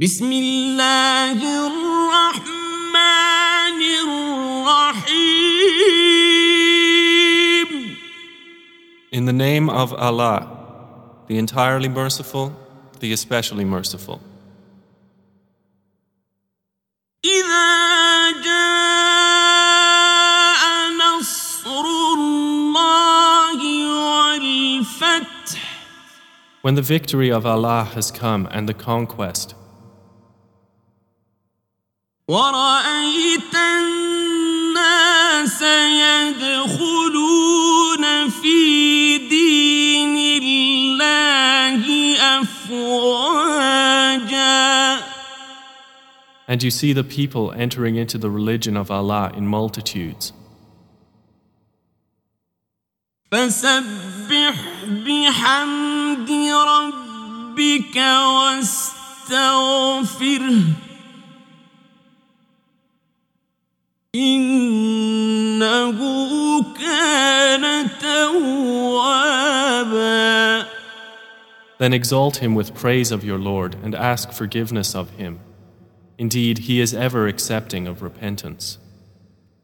بسم الله الرحمن الرحيم In the name of Allah, the entirely merciful, the especially merciful. إذا جاء نصر الله والفتح When the victory of Allah has come and the conquest, ورأيت الناس يدخلون في دين الله أفواجا and you see the people entering into the religion of Allah in multitudes. فسبح بحمد ربك واستغفره إنه كان توابا Then exalt him with praise of your Lord and ask forgiveness of him. Indeed, he is ever accepting of repentance.